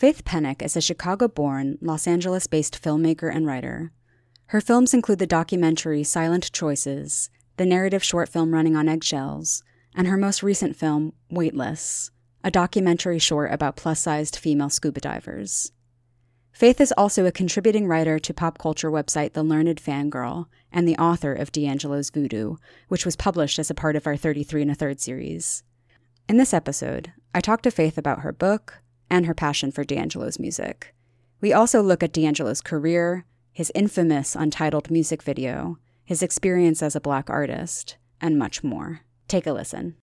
Faith Pennock is a Chicago born, Los Angeles based filmmaker and writer. Her films include the documentary Silent Choices, the narrative short film Running on Eggshells, and her most recent film, Weightless, a documentary short about plus sized female scuba divers. Faith is also a contributing writer to pop culture website The Learned Fangirl and the author of D'Angelo's Voodoo, which was published as a part of our 33 and a third series. In this episode, I talk to Faith about her book, and her passion for D'Angelo's music. We also look at D'Angelo's career, his infamous untitled music video, his experience as a black artist, and much more. Take a listen.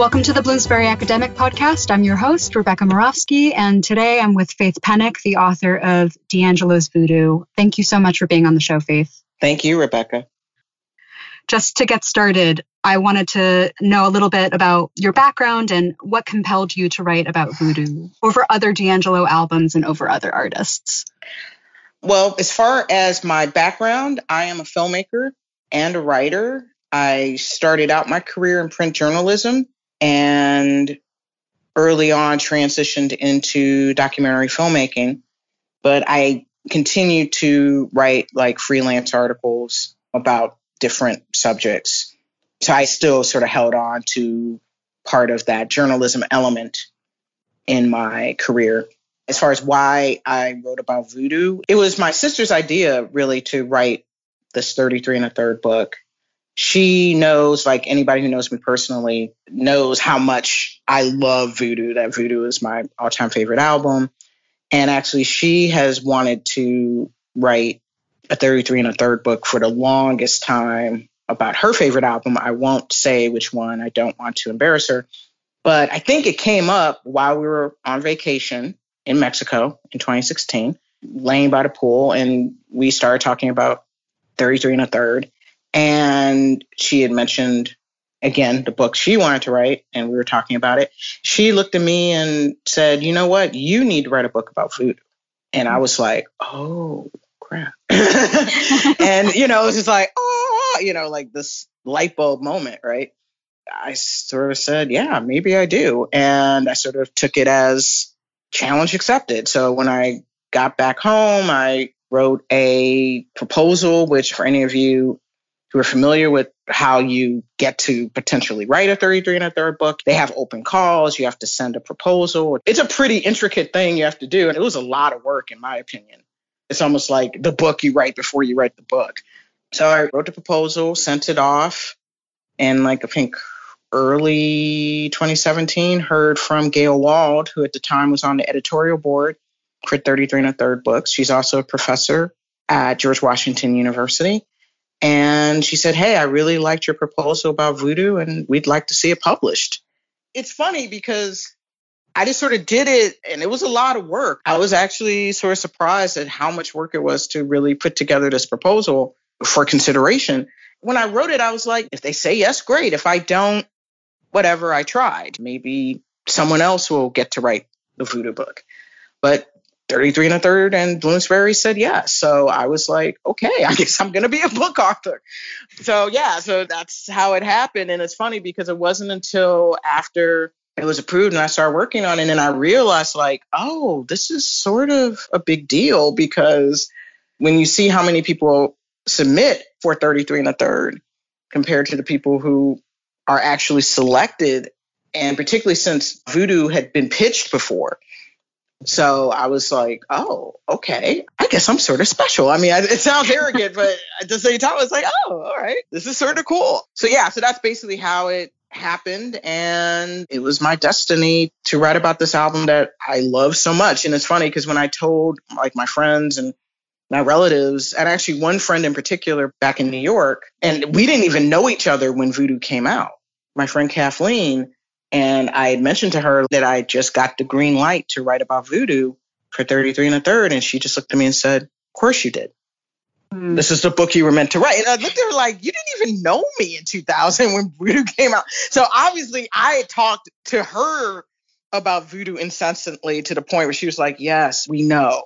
Welcome to the Bloomsbury Academic Podcast. I'm your host, Rebecca Moravsky, and today I'm with Faith Pennock, the author of D'Angelo's Voodoo. Thank you so much for being on the show, Faith. Thank you, Rebecca. Just to get started, I wanted to know a little bit about your background and what compelled you to write about voodoo over other D'Angelo albums and over other artists. Well, as far as my background, I am a filmmaker and a writer. I started out my career in print journalism and early on transitioned into documentary filmmaking. But I continued to write like freelance articles about different subjects. So I still sort of held on to part of that journalism element in my career. As far as why I wrote about voodoo, it was my sister's idea really to write this 33 and a third book she knows, like anybody who knows me personally, knows how much I love Voodoo. That Voodoo is my all time favorite album. And actually, she has wanted to write a 33 and a third book for the longest time about her favorite album. I won't say which one, I don't want to embarrass her. But I think it came up while we were on vacation in Mexico in 2016, laying by the pool, and we started talking about 33 and a third. And she had mentioned again the book she wanted to write, and we were talking about it. She looked at me and said, You know what? You need to write a book about food. And I was like, Oh, crap. and, you know, it was just like, Oh, you know, like this light bulb moment, right? I sort of said, Yeah, maybe I do. And I sort of took it as challenge accepted. So when I got back home, I wrote a proposal, which for any of you who are familiar with how you get to potentially write a 33 and a third book. They have open calls. You have to send a proposal. It's a pretty intricate thing you have to do. And it was a lot of work, in my opinion. It's almost like the book you write before you write the book. So I wrote the proposal, sent it off, and like I think early 2017, heard from Gayle Wald, who at the time was on the editorial board for 33 and a third books. She's also a professor at George Washington University. And she said, Hey, I really liked your proposal about voodoo and we'd like to see it published. It's funny because I just sort of did it and it was a lot of work. I was actually sort of surprised at how much work it was to really put together this proposal for consideration. When I wrote it, I was like, if they say yes, great. If I don't, whatever, I tried. Maybe someone else will get to write the voodoo book. But 33 and a third and Bloomsbury said yes. So I was like, okay, I guess I'm going to be a book author. So yeah, so that's how it happened. And it's funny because it wasn't until after it was approved and I started working on it and I realized like, oh, this is sort of a big deal because when you see how many people submit for 33 and a third compared to the people who are actually selected and particularly since voodoo had been pitched before so I was like, oh, okay. I guess I'm sort of special. I mean, it sounds arrogant, but at the same time, I was like, oh, all right, this is sort of cool. So yeah, so that's basically how it happened. And it was my destiny to write about this album that I love so much. And it's funny because when I told like my friends and my relatives, and actually one friend in particular back in New York, and we didn't even know each other when Voodoo came out. My friend Kathleen, and I had mentioned to her that I just got the green light to write about voodoo for 33 and a third. And she just looked at me and said, Of course you did. Mm. This is the book you were meant to write. And I looked at her like, You didn't even know me in 2000 when voodoo came out. So obviously, I had talked to her about voodoo incessantly to the point where she was like, Yes, we know.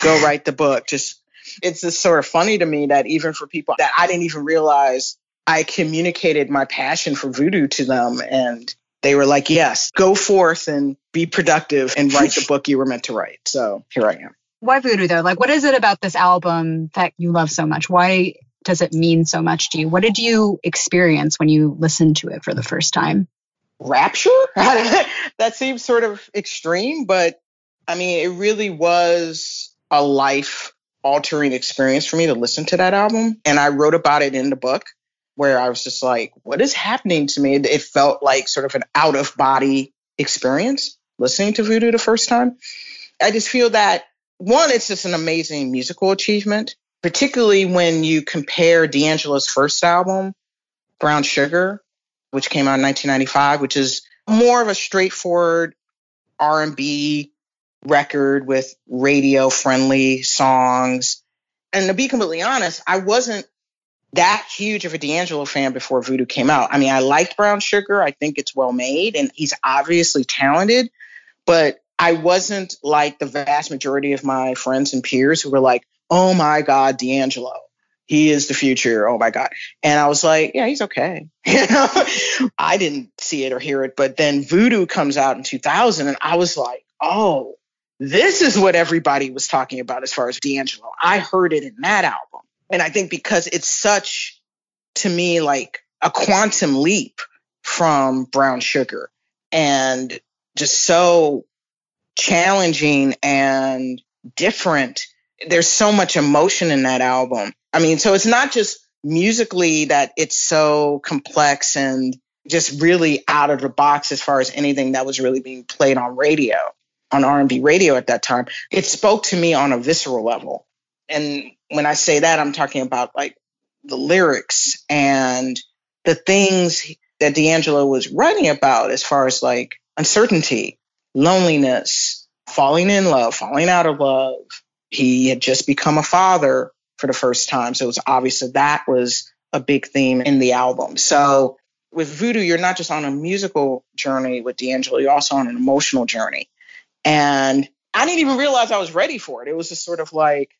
Go write the book. Just it's just sort of funny to me that even for people that I didn't even realize I communicated my passion for voodoo to them and they were like, yes, go forth and be productive and write the book you were meant to write. So here I am. Why voodoo though? Like, what is it about this album that you love so much? Why does it mean so much to you? What did you experience when you listened to it for the first time? Rapture? that seems sort of extreme, but I mean, it really was a life altering experience for me to listen to that album. And I wrote about it in the book where I was just like, what is happening to me? It felt like sort of an out of body experience listening to Voodoo the first time. I just feel that one, it's just an amazing musical achievement, particularly when you compare D'Angelo's first album, Brown Sugar, which came out in 1995, which is more of a straightforward R&B record with radio friendly songs. And to be completely honest, I wasn't that huge of a D'Angelo fan before Voodoo came out. I mean, I liked Brown Sugar. I think it's well made and he's obviously talented, but I wasn't like the vast majority of my friends and peers who were like, oh my God, D'Angelo. He is the future. Oh my God. And I was like, yeah, he's okay. You know, I didn't see it or hear it. But then Voodoo comes out in 2000 and I was like, oh, this is what everybody was talking about as far as D'Angelo. I heard it in that album. And I think because it's such, to me, like a quantum leap from Brown Sugar and just so challenging and different. There's so much emotion in that album. I mean, so it's not just musically that it's so complex and just really out of the box as far as anything that was really being played on radio, on R&B radio at that time. It spoke to me on a visceral level. And when I say that, I'm talking about like the lyrics and the things that D'Angelo was writing about as far as like uncertainty, loneliness, falling in love, falling out of love. He had just become a father for the first time. So it was obvious that that was a big theme in the album. So with Voodoo, you're not just on a musical journey with D'Angelo, you're also on an emotional journey. And I didn't even realize I was ready for it. It was just sort of like,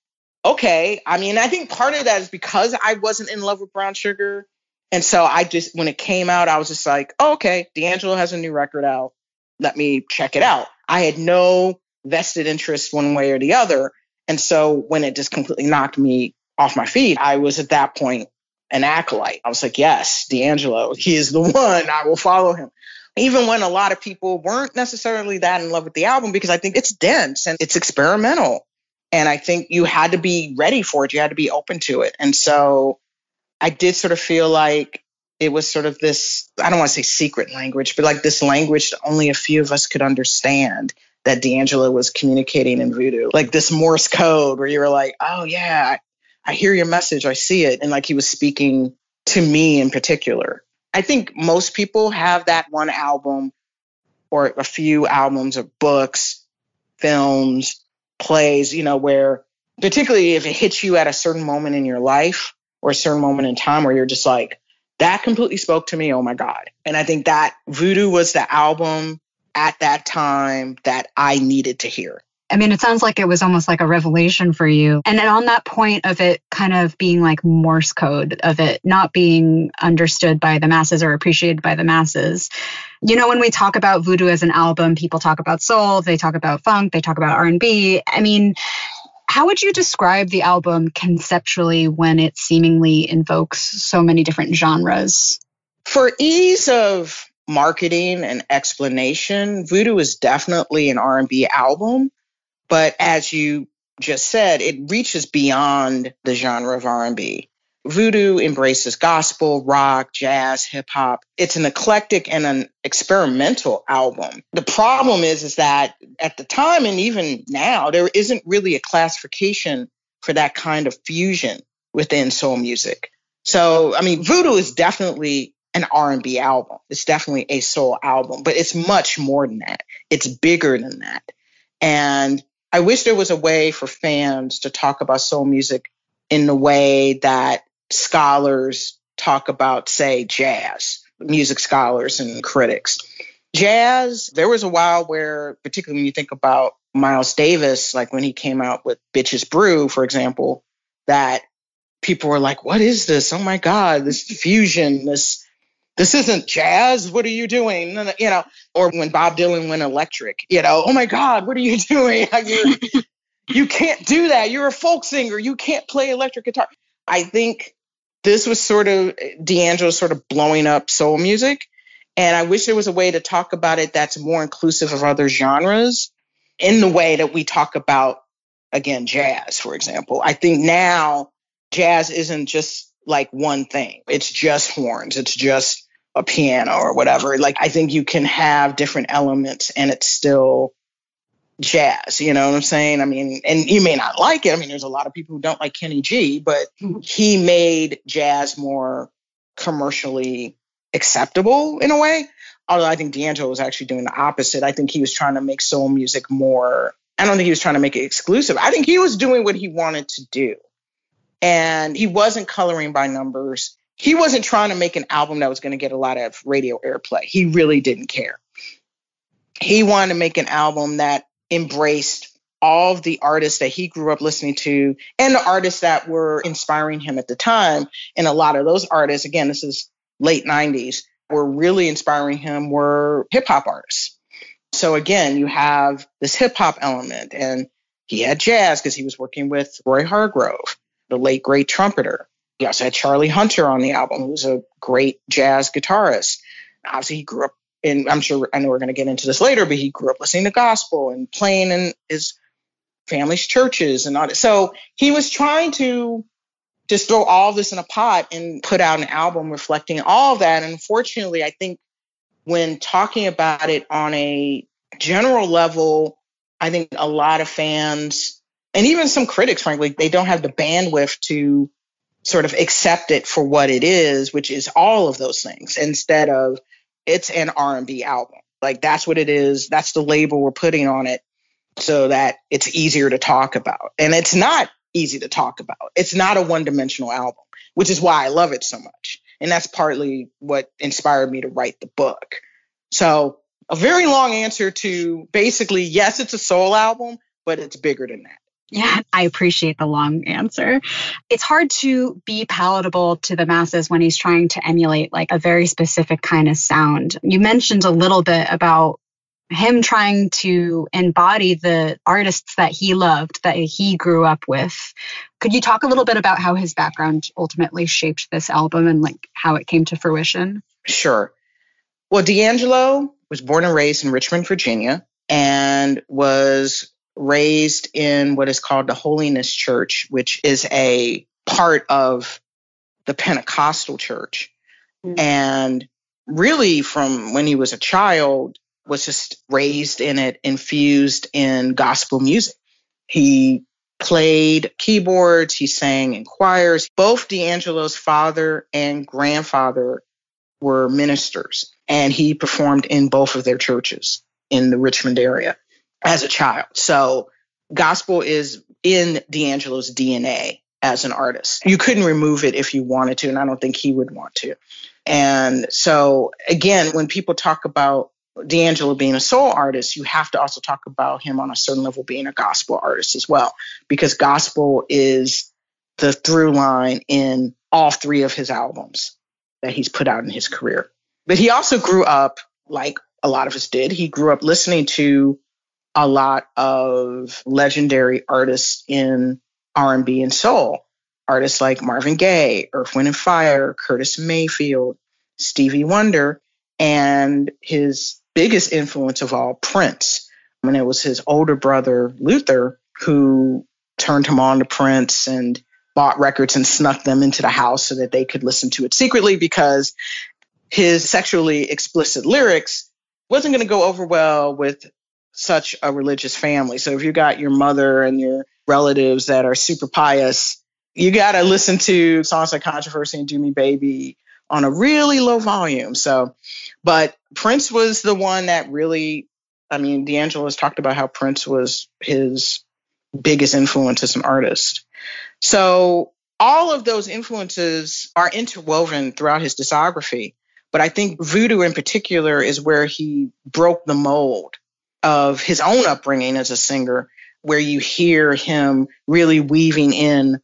okay. I mean, I think part of that is because I wasn't in love with Brown Sugar. And so I just, when it came out, I was just like, oh, okay, D'Angelo has a new record out. Let me check it out. I had no vested interest one way or the other. And so when it just completely knocked me off my feet, I was at that point an acolyte. I was like, yes, D'Angelo, he is the one. I will follow him. Even when a lot of people weren't necessarily that in love with the album, because I think it's dense and it's experimental. And I think you had to be ready for it. You had to be open to it. And so I did sort of feel like it was sort of this, I don't want to say secret language, but like this language that only a few of us could understand that D'Angelo was communicating in voodoo. Like this Morse code where you were like, oh yeah, I hear your message, I see it. And like he was speaking to me in particular. I think most people have that one album or a few albums or books, films, plays, you know, where particularly if it hits you at a certain moment in your life or a certain moment in time where you're just like, that completely spoke to me. Oh my God. And I think that Voodoo was the album at that time that I needed to hear. I mean, it sounds like it was almost like a revelation for you. And then on that point of it kind of being like Morse code, of it not being understood by the masses or appreciated by the masses. You know, when we talk about Voodoo as an album, people talk about soul, they talk about funk, they talk about R&B. I mean, how would you describe the album conceptually when it seemingly invokes so many different genres? For ease of marketing and explanation, Voodoo is definitely an R&B album, but as you just said, it reaches beyond the genre of R&B. Voodoo embraces gospel, rock, jazz, hip hop. It's an eclectic and an experimental album. The problem is, is that at the time and even now, there isn't really a classification for that kind of fusion within soul music. So, I mean, Voodoo is definitely an R&B album. It's definitely a soul album, but it's much more than that. It's bigger than that. And I wish there was a way for fans to talk about soul music in the way that scholars talk about, say, jazz, music scholars and critics. Jazz, there was a while where, particularly when you think about Miles Davis, like when he came out with Bitches Brew, for example, that people were like, what is this? Oh my God, this fusion, this this isn't jazz. What are you doing? You know, or when Bob Dylan went electric, you know, oh my God, what are you doing? You're, can't do that. You're a folk singer. You can't play electric guitar. I think this was sort of D'Angelo sort of blowing up soul music. And I wish there was a way to talk about it that's more inclusive of other genres in the way that we talk about, again, jazz, for example. I think now jazz isn't just like one thing, it's just horns, it's just a piano or whatever. Like, I think you can have different elements and it's still jazz. You know what I'm saying? I mean, and you may not like it. I mean, there's a lot of people who don't like Kenny G, but mm-hmm. he made jazz more commercially acceptable in a way. Although I think D'Angelo was actually doing the opposite. I think he was trying to make soul music more, I don't think he was trying to make it exclusive. I think he was doing what he wanted to do. And he wasn't coloring by numbers. He wasn't trying to make an album that was going to get a lot of radio airplay. He really didn't care. He wanted to make an album that embraced all of the artists that he grew up listening to and the artists that were inspiring him at the time. And a lot of those artists, again, this is late 90s, were really inspiring him were hip hop artists. So again, you have this hip hop element, and he had jazz because he was working with Roy Hargrove, the late great trumpeter. He also had Charlie Hunter on the album, who was a great jazz guitarist. Obviously, he grew up in, I'm sure I know we're going to get into this later, but he grew up listening to gospel and playing in his family's churches and all that. So he was trying to just throw all this in a pot and put out an album reflecting all that. And unfortunately, I think when talking about it on a general level, I think a lot of fans and even some critics, frankly, they don't have the bandwidth to sort of accept it for what it is, which is all of those things instead of it's an R&B album. Like that's what it is. That's the label we're putting on it so that it's easier to talk about. And it's not easy to talk about. It's not a one-dimensional album, which is why I love it so much. And that's partly what inspired me to write the book. So, a very long answer to basically yes, it's a soul album, but it's bigger than that. Yeah, I appreciate the long answer. It's hard to be palatable to the masses when he's trying to emulate like a very specific kind of sound. You mentioned a little bit about him trying to embody the artists that he loved, that he grew up with. Could you talk a little bit about how his background ultimately shaped this album and like how it came to fruition? Sure. Well, D'Angelo was born and raised in Richmond, Virginia, and was raised in what is called the Holiness Church, which is a part of the Pentecostal church. Mm-hmm. And really, from when he was a child, was just raised in it, infused in gospel music. He played keyboards, he sang in choirs. Both D'Angelo's father and grandfather were ministers, and he performed in both of their churches in the Richmond area as a child. So gospel is in D'Angelo's DNA as an artist. You couldn't remove it if you wanted to, and I don't think he would want to. And so again, when people talk about D'Angelo being a soul artist, you have to also talk about him on a certain level being a gospel artist as well, because gospel is the through line in all three of his albums that he's put out in his career. But he also grew up, like a lot of us did, he grew up listening to a lot of legendary artists in R&B and soul. Artists like Marvin Gaye, Earth, Wind Fire, Curtis Mayfield, Stevie Wonder, and his biggest influence of all, Prince. I mean, it was his older brother, Luther, who turned him on to Prince and bought records and snuck them into the house so that they could listen to it secretly because his sexually explicit lyrics wasn't going to go over well with such a religious family. So if you got your mother and your relatives that are super pious, you got to listen to songs like Controversy and Do Me Baby on a really low volume. So, but Prince was the one that really, I mean, D'Angelo has talked about how Prince was his biggest influence as an artist. So all of those influences are interwoven throughout his discography. But I think voodoo in particular is where he broke the mold of his own upbringing as a singer, where you hear him really weaving in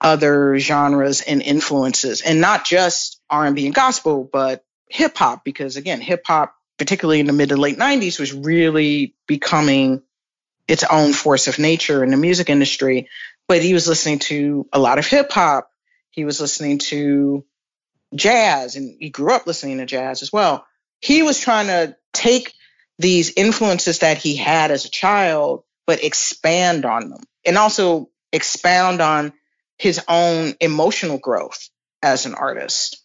other genres and influences and not just R&B and gospel but hip hop because again hip hop particularly in the mid to late 90s was really becoming its own force of nature in the music industry. But he was listening to a lot of hip hop he was listening to jazz and he grew up listening to jazz as well. He was trying to take these influences that he had as a child but expand on them and also expound on his own emotional growth as an artist.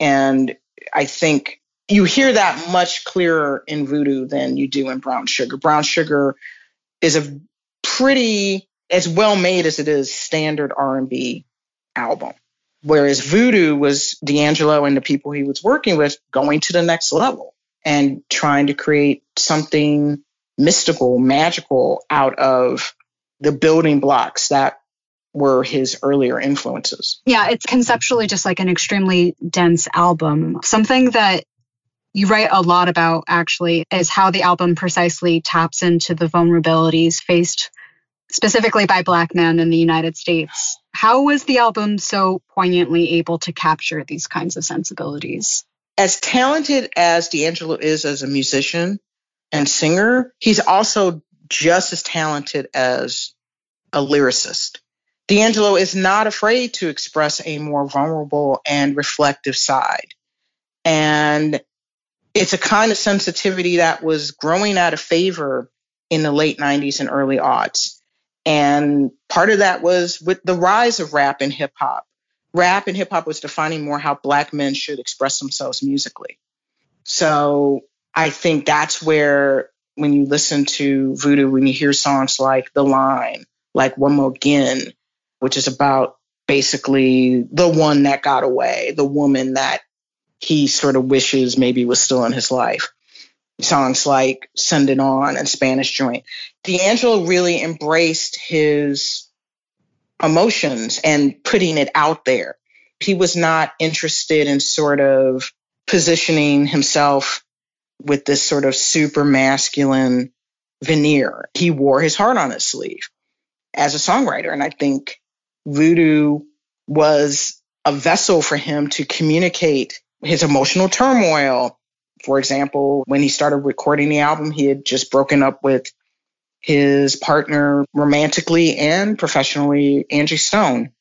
And I think you hear that much clearer in Voodoo than you do in Brown Sugar. Brown Sugar is a pretty as well made as it is standard R&B album. Whereas Voodoo was D'Angelo and the people he was working with going to the next level and trying to create something mystical, magical out of the building blocks that were his earlier influences. Yeah, it's conceptually just like an extremely dense album. Something that you write a lot about actually is how the album precisely taps into the vulnerabilities faced specifically by black men in the United States. How was the album so poignantly able to capture these kinds of sensibilities? As talented as D'Angelo is as a musician and singer, he's also just as talented as a lyricist. D'Angelo is not afraid to express a more vulnerable and reflective side. And it's a kind of sensitivity that was growing out of favor in the late 90s and early aughts. And part of that was with the rise of rap and hip hop. Rap and hip hop was defining more how Black men should express themselves musically. So I think that's where, when you listen to Voodoo, when you hear songs like The Line, like One More Again, which is about basically the one that got away, the woman that he sort of wishes maybe was still in his life. Songs like Send It On and Spanish Joint. D'Angelo really embraced his emotions and putting it out there. He was not interested in sort of positioning himself with this sort of super masculine veneer. He wore his heart on his sleeve as a songwriter. And I think voodoo was a vessel for him to communicate his emotional turmoil. For example, when he started recording the album, he had just broken up with his partner romantically and professionally, Angie Stone.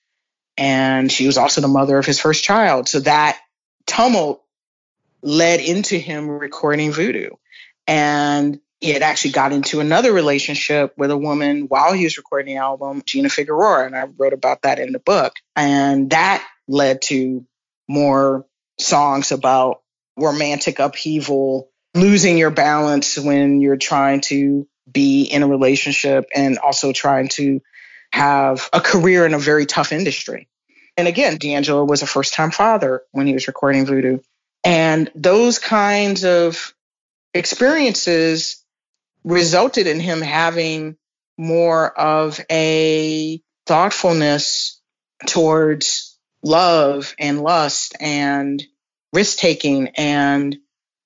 And she was also the mother of his first child. So that tumult led into him recording Voodoo. And he had actually got into another relationship with a woman while he was recording the album, Gina Figueroa, and I wrote about that in the book. And that led to more songs about romantic upheaval, losing your balance when you're trying to be in a relationship and also trying to have a career in a very tough industry. And again, D'Angelo was a first time father when he was recording Voodoo. And those kinds of experiences resulted in him having more of a thoughtfulness towards love and lust and risk taking and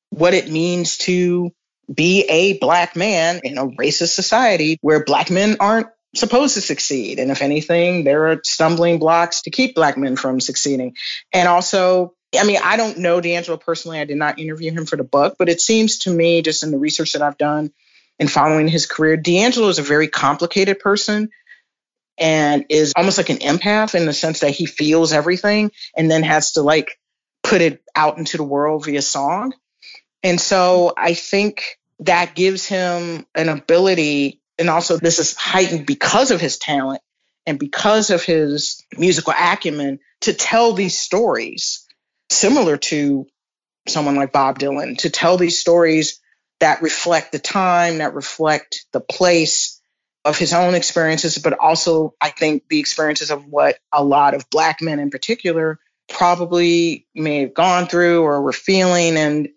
what it means to be a black man in a racist society where black men aren't supposed to succeed. And if anything, there are stumbling blocks to keep black men from succeeding. And also, I mean, I don't know D'Angelo personally. I did not interview him for the book, but it seems to me, just in the research that I've done, and following his career. D'Angelo is a very complicated person and is almost like an empath in the sense that he feels everything and then has to like put it out into the world via song. And so I think that gives him an ability, and also this is heightened because of his talent and because of his musical acumen to tell these stories similar to someone like Bob Dylan, to tell these stories that reflect the time, that reflect the place of his own experiences, but also I think the experiences of what a lot of Black men in particular probably may have gone through or were feeling. And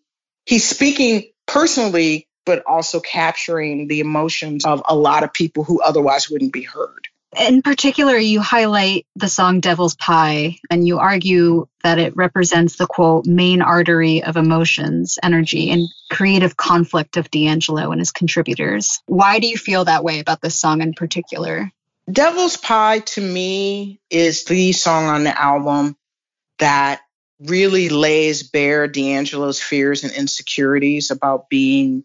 he's speaking personally, but also capturing the emotions of a lot of people who otherwise wouldn't be heard. In particular, you highlight the song Devil's Pie, and you argue that it represents the quote, main artery of emotions, energy, and creative conflict of D'Angelo and his contributors. Why do you feel that way about this song in particular? Devil's Pie to me is the song on the album that really lays bare D'Angelo's fears and insecurities about being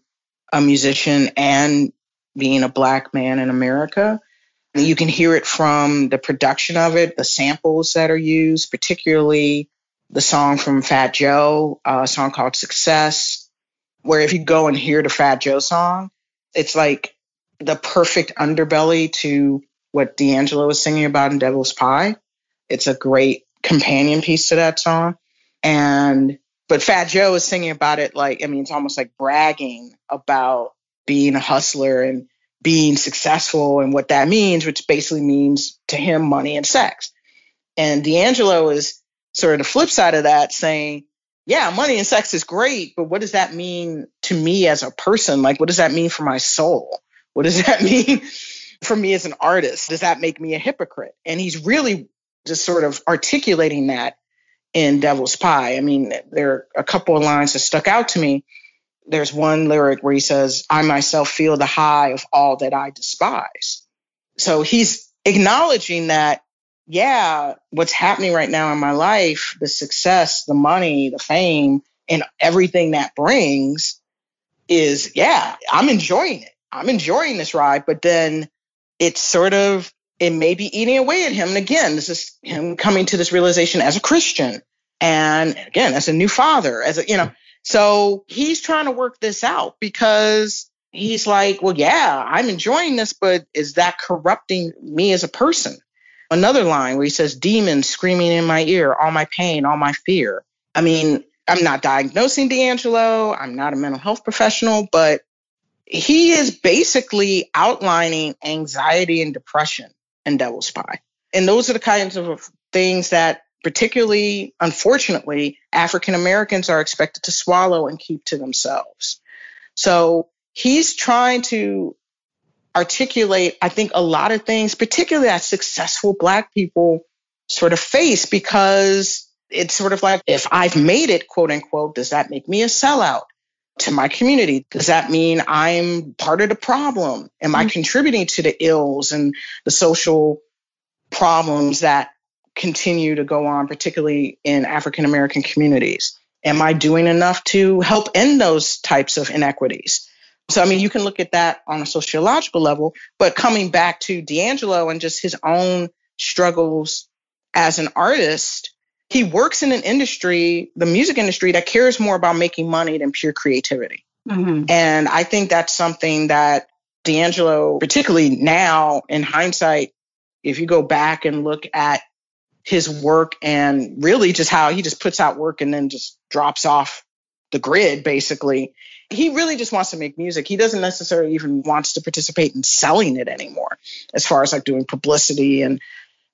a musician and being a black man in America. You can hear it from the production of it, the samples that are used, particularly the song from Fat Joe, uh, a song called Success, where if you go and hear the Fat Joe song, it's like the perfect underbelly to what D'Angelo is singing about in Devil's Pie. It's a great companion piece to that song. And but Fat Joe is singing about it like I mean it's almost like bragging about being a hustler and being successful and what that means, which basically means to him money and sex. And D'Angelo is sort of the flip side of that, saying, yeah, money and sex is great, but what does that mean to me as a person? Like, what does that mean for my soul? What does that mean for me as an artist? Does that make me a hypocrite? And he's really just sort of articulating that in Devil's Pie. I mean, there are a couple of lines that stuck out to me. There's one lyric where he says, I myself feel the high of all that I despise. So he's acknowledging that, yeah, what's happening right now in my life, the success, the money, the fame, and everything that brings is, yeah, I'm enjoying it. I'm enjoying this ride. But then it's sort of it may be eating away at him. And again, this is him coming to this realization as a Christian and again, as a new father, as a, you know, so he's trying to work this out because he's like, well, yeah, I'm enjoying this, but is that corrupting me as a person? Another line where he says, demons screaming in my ear, all my pain, all my fear. I mean, I'm not diagnosing D'Angelo. I'm not a mental health professional, but he is basically outlining anxiety and depression and Devil's Pie. And those are the kinds of things that, particularly, unfortunately, African Americans are expected to swallow and keep to themselves. So he's trying to articulate, I think, a lot of things, particularly that successful Black people sort of face, because it's sort of like, if I've made it, quote unquote, does that make me a sellout? To my community? Does that mean I'm part of the problem? Am mm-hmm. I contributing to the ills and the social problems that continue to go on, particularly in African American communities? Am I doing enough to help end those types of inequities? So, I mean, you can look at that on a sociological level, but coming back to D'Angelo and just his own struggles as an artist, he works in an industry, the music industry, that cares more about making money than pure creativity. Mm-hmm. And I think that's something that D'Angelo, particularly now in hindsight, if you go back and look at his work and really just how he just puts out work and then just drops off the grid, basically, he really just wants to make music. He doesn't necessarily even wants to participate in selling it anymore, as far as like doing publicity and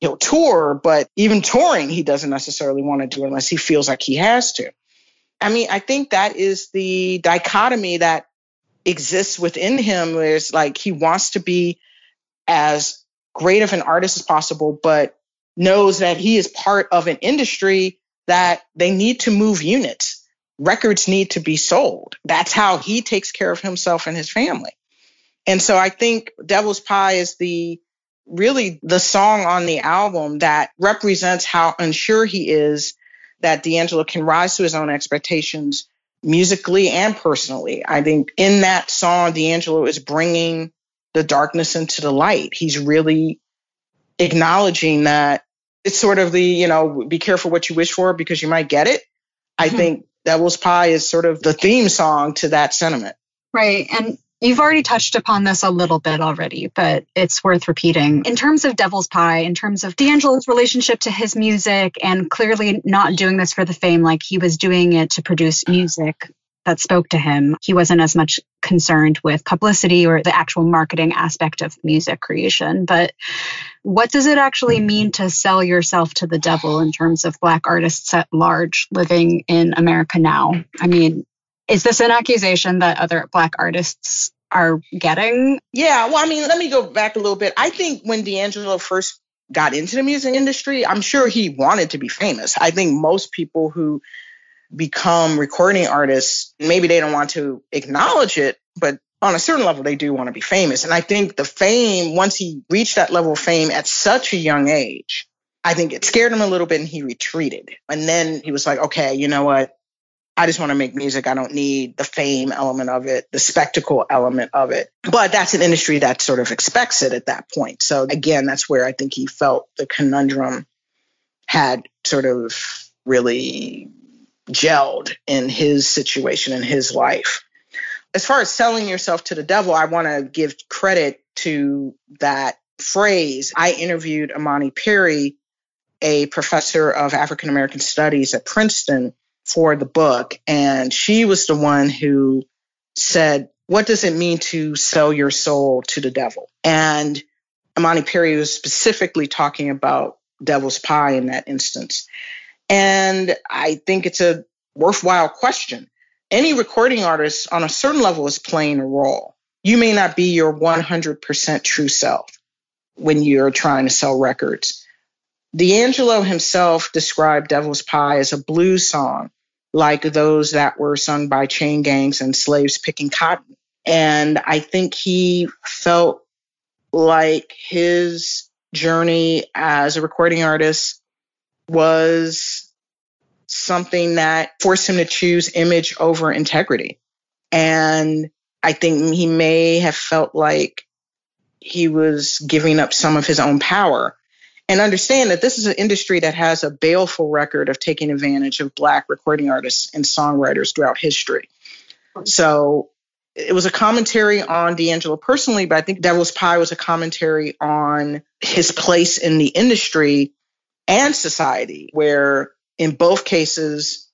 he'll tour, but even touring, he doesn't necessarily want to do unless he feels like he has to. I mean, I think that is the dichotomy that exists within him, where it's like he wants to be as great of an artist as possible, but knows that he is part of an industry that they need to move units. Records need to be sold. That's how he takes care of himself and his family. And so I think Devil's Pie is the really the song on the album that represents how unsure he is that D'Angelo can rise to his own expectations musically and personally. I think in that song, D'Angelo is bringing the darkness into the light. He's really acknowledging that it's sort of the, you know, be careful what you wish for because you might get it. I mm-hmm. think Devil's Pie is sort of the theme song to that sentiment. Right. And You've already touched upon this a little bit already, but it's worth repeating. In terms of Devil's Pie, in terms of D'Angelo's relationship to his music, and clearly not doing this for the fame, like he was doing it to produce music that spoke to him. He wasn't as much concerned with publicity or the actual marketing aspect of music creation. But what does it actually mean to sell yourself to the devil in terms of Black artists at large living in America now? I mean, is this an accusation that other Black artists are getting? Yeah, well, I mean, let me go back a little bit. I think when D'Angelo first got into the music industry, I'm sure he wanted to be famous. I think most people who become recording artists, maybe they don't want to acknowledge it, but on a certain level, they do want to be famous. And I think the fame, once he reached that level of fame at such a young age, I think it scared him a little bit and he retreated. And then he was like, okay, you know what? I just want to make music. I don't need the fame element of it, the spectacle element of it. But that's an industry that sort of expects it at that point. So again, that's where I think he felt the conundrum had sort of really gelled in his situation in his life. As far as selling yourself to the devil, I want to give credit to that phrase. I interviewed Imani Perry, a professor of African American studies at Princeton, for the book. And she was the one who said, What does it mean to sell your soul to the devil? And Imani Perry was specifically talking about devil's pie in that instance. And I think it's a worthwhile question. Any recording artist on a certain level is playing a role. You may not be your 100% true self when you're trying to sell records. D'Angelo himself described Devil's Pie as a blues song, like those that were sung by chain gangs and slaves picking cotton. And I think he felt like his journey as a recording artist was something that forced him to choose image over integrity. And I think he may have felt like he was giving up some of his own power and understand that this is an industry that has a baleful record of taking advantage of Black recording artists and songwriters throughout history. So it was a commentary on D'Angelo personally, but I think Devil's Pie was a commentary on his place in the industry and society, where in both cases,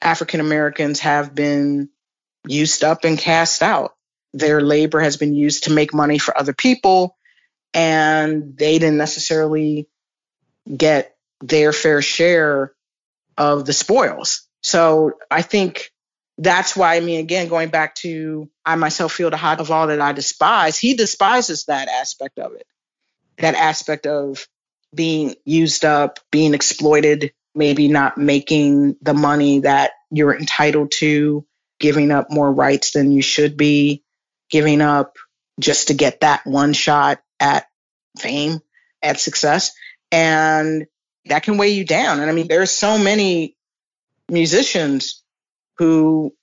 African Americans have been used up and cast out. Their labor has been used to make money for other people, and they didn't necessarily get their fair share of the spoils. So I think that's why, I mean, again, going back to I myself feel the hot of all that I despise, he despises that aspect of it, that aspect of being used up, being exploited, maybe not making the money that you're entitled to, giving up more rights than you should be, giving up just to get that one shot at fame, at success and that can weigh you down. And I mean, there's so many musicians who,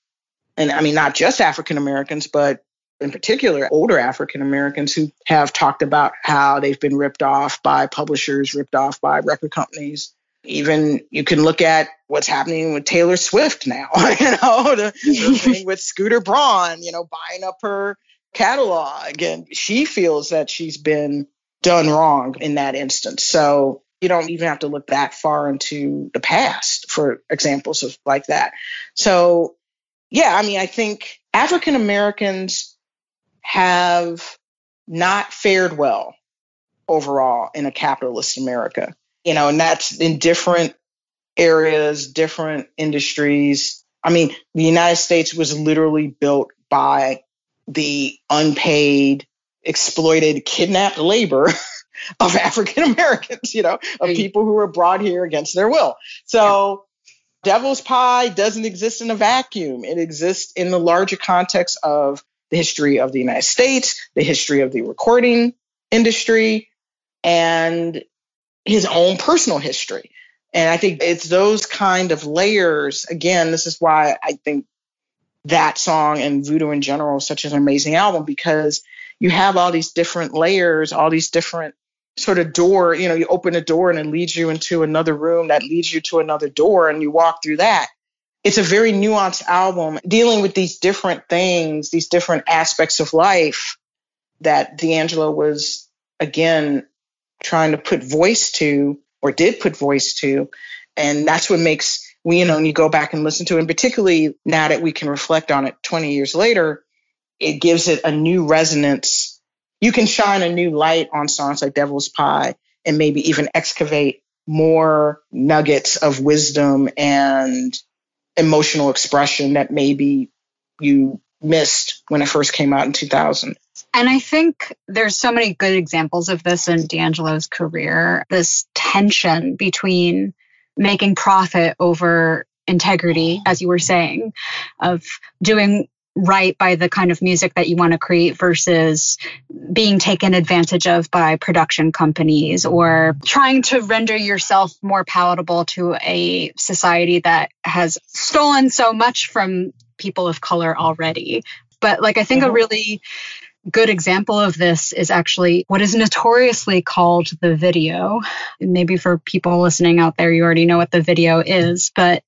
and I mean, not just African Americans, but in particular, older African Americans who have talked about how they've been ripped off by publishers, ripped off by record companies. Even you can look at what's happening with Taylor Swift now, you know, the, the thing with Scooter Braun, you know, buying up her catalog. And she feels that she's been done wrong in that instance. So you don't even have to look that far into the past for examples of like that. So yeah, I mean, I think African Americans have not fared well overall in a capitalist America. You know, and that's in different areas, different industries. I mean, the United States was literally built by the unpaid exploited, kidnapped labor of African Americans, you know, of people who were brought here against their will. So devil's pie doesn't exist in a vacuum. It exists in the larger context of the history of the United States, the history of the recording industry, and his own personal history. And I think it's those kind of layers. Again, this is why I think that song and Voodoo in general is such an amazing album because you have all these different layers, all these different sort of door, you know, you open a door and it leads you into another room that leads you to another door and you walk through that. It's a very nuanced album dealing with these different things, these different aspects of life that D'Angelo was again trying to put voice to or did put voice to. And that's what makes we, you know, when you go back and listen to it, and particularly now that we can reflect on it 20 years later, it gives it a new resonance. You can shine a new light on songs like Devil's Pie and maybe even excavate more nuggets of wisdom and emotional expression that maybe you missed when it first came out in 2000. And I think there's so many good examples of this in D'Angelo's career this tension between making profit over integrity, as you were saying, of doing right by the kind of music that you want to create versus being taken advantage of by production companies or trying to render yourself more palatable to a society that has stolen so much from people of color already. But like I think mm-hmm. a really good example of this is actually what is notoriously called the video. Maybe for people listening out there, you already know what the video is. But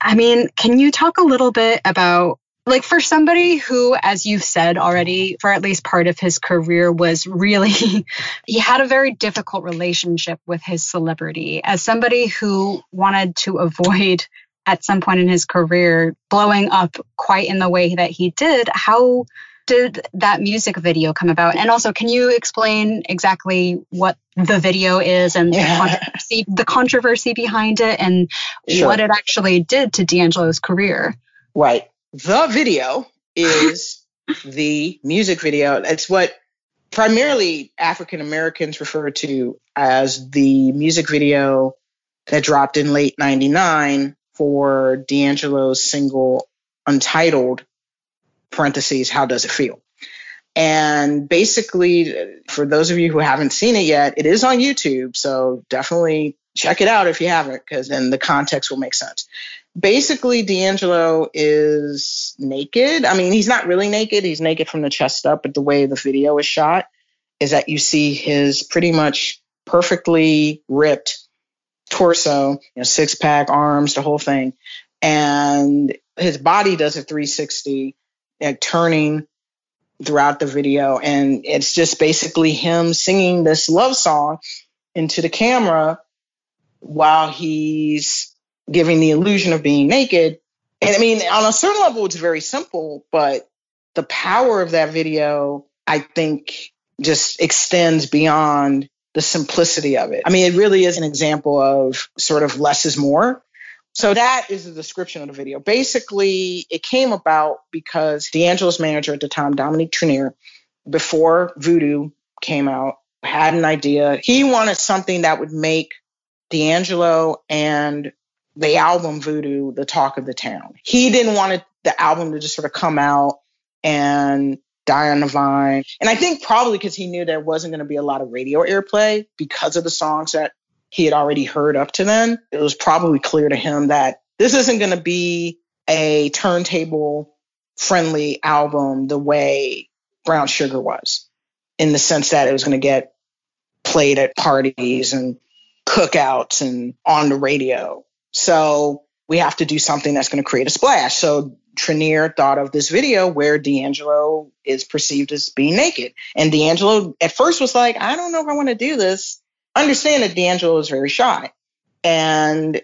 I mean, can you talk a little bit about like for somebody who as you've said already for at least part of his career was really he had a very difficult relationship with his celebrity as somebody who wanted to avoid at some point in his career blowing up quite in the way that he did how did that music video come about? And also, can you explain exactly what the video is and yeah. the, controversy, the, controversy, behind it and sure. what it actually did to D'Angelo's career? Right. The video is the music video. It's what primarily African Americans refer to as the music video that dropped in late 99 for D'Angelo's single Untitled parentheses, how does it feel? And basically, for those of you who haven't seen it yet, it is on YouTube. So definitely check it out if you haven't, because then the context will make sense. Basically, D'Angelo is naked. I mean, he's not really naked, he's naked from the chest up, but the way the video is shot is that you see his pretty much perfectly ripped torso, you know, six pack, arms, the whole thing. And his body does a 360 like turning throughout the video. And it's just basically him singing this love song into the camera while he's giving the illusion of being naked. And I mean, on a certain level, it's very simple, but the power of that video, I think, just extends beyond the simplicity of it. I mean, it really is an example of sort of less is more. So that is the description of the video. Basically, it came about because D'Angelo's manager at the time, Dominique Trenier, before Voodoo came out, had an idea. He wanted something that would make D'Angelo and the album Voodoo the talk of the town. He didn't want it, the album to just sort of come out and die on the vine. And I think probably because he knew there wasn't going to be a lot of radio airplay because of the songs that he had already heard up to then, it was probably clear to him that this isn't going to be a turntable friendly album the way Brown Sugar was, in the sense that it was going to get played at parties and cookouts and on the radio. So we have to do something that's going to create a splash. So Trenier thought of this video where D'Angelo is perceived as being naked. And D'Angelo at first was like, I don't know if I want to do this understand that D'Angelo is very shy. And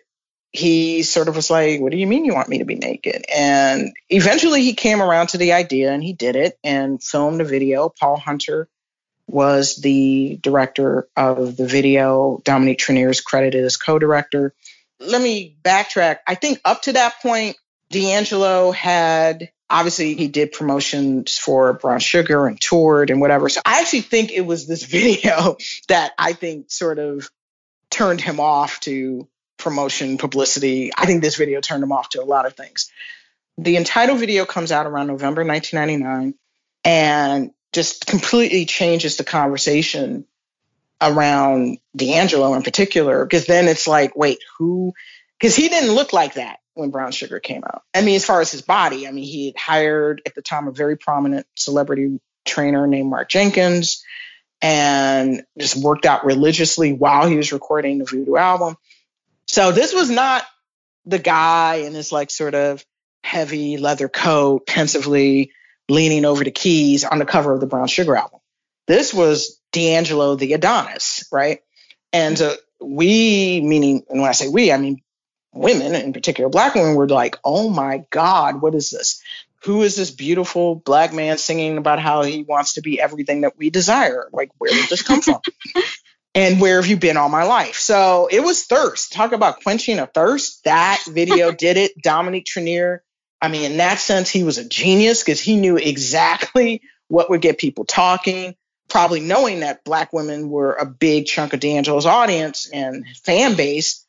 he sort of was like, What do you mean you want me to be naked? And eventually he came around to the idea and he did it and filmed a video. Paul Hunter was the director of the video. Dominique Trenier is credited as co director. Let me backtrack. I think up to that point, D'Angelo had obviously he did promotions for Brown Sugar and toured and whatever. So I actually think it was this video that I think sort of turned him off to promotion, publicity. I think this video turned him off to a lot of things. The Untitled video comes out around November 1999 and just completely changes the conversation around D'Angelo in particular, because then it's like, wait, who? Because he didn't look like that when Brown Sugar came out. I mean, as far as his body, I mean, he had hired at the time a very prominent celebrity trainer named Mark Jenkins and just worked out religiously while he was recording the Voodoo album. So this was not the guy in this like sort of heavy leather coat, pensively leaning over the keys on the cover of the Brown Sugar album. This was D'Angelo the Adonis, right? And uh, we, meaning, and when I say we, I mean women, in particular black women, were like, oh my God, what is this? Who is this beautiful black man singing about how he wants to be everything that we desire? Like, where did this come from? and where have you been all my life? So it was thirst. Talk about quenching a thirst. That video did it. Dominique Trenier. I mean, in that sense, he was a genius because he knew exactly what would get people talking. Probably knowing that black women were a big chunk of D'Angelo's audience and fan base,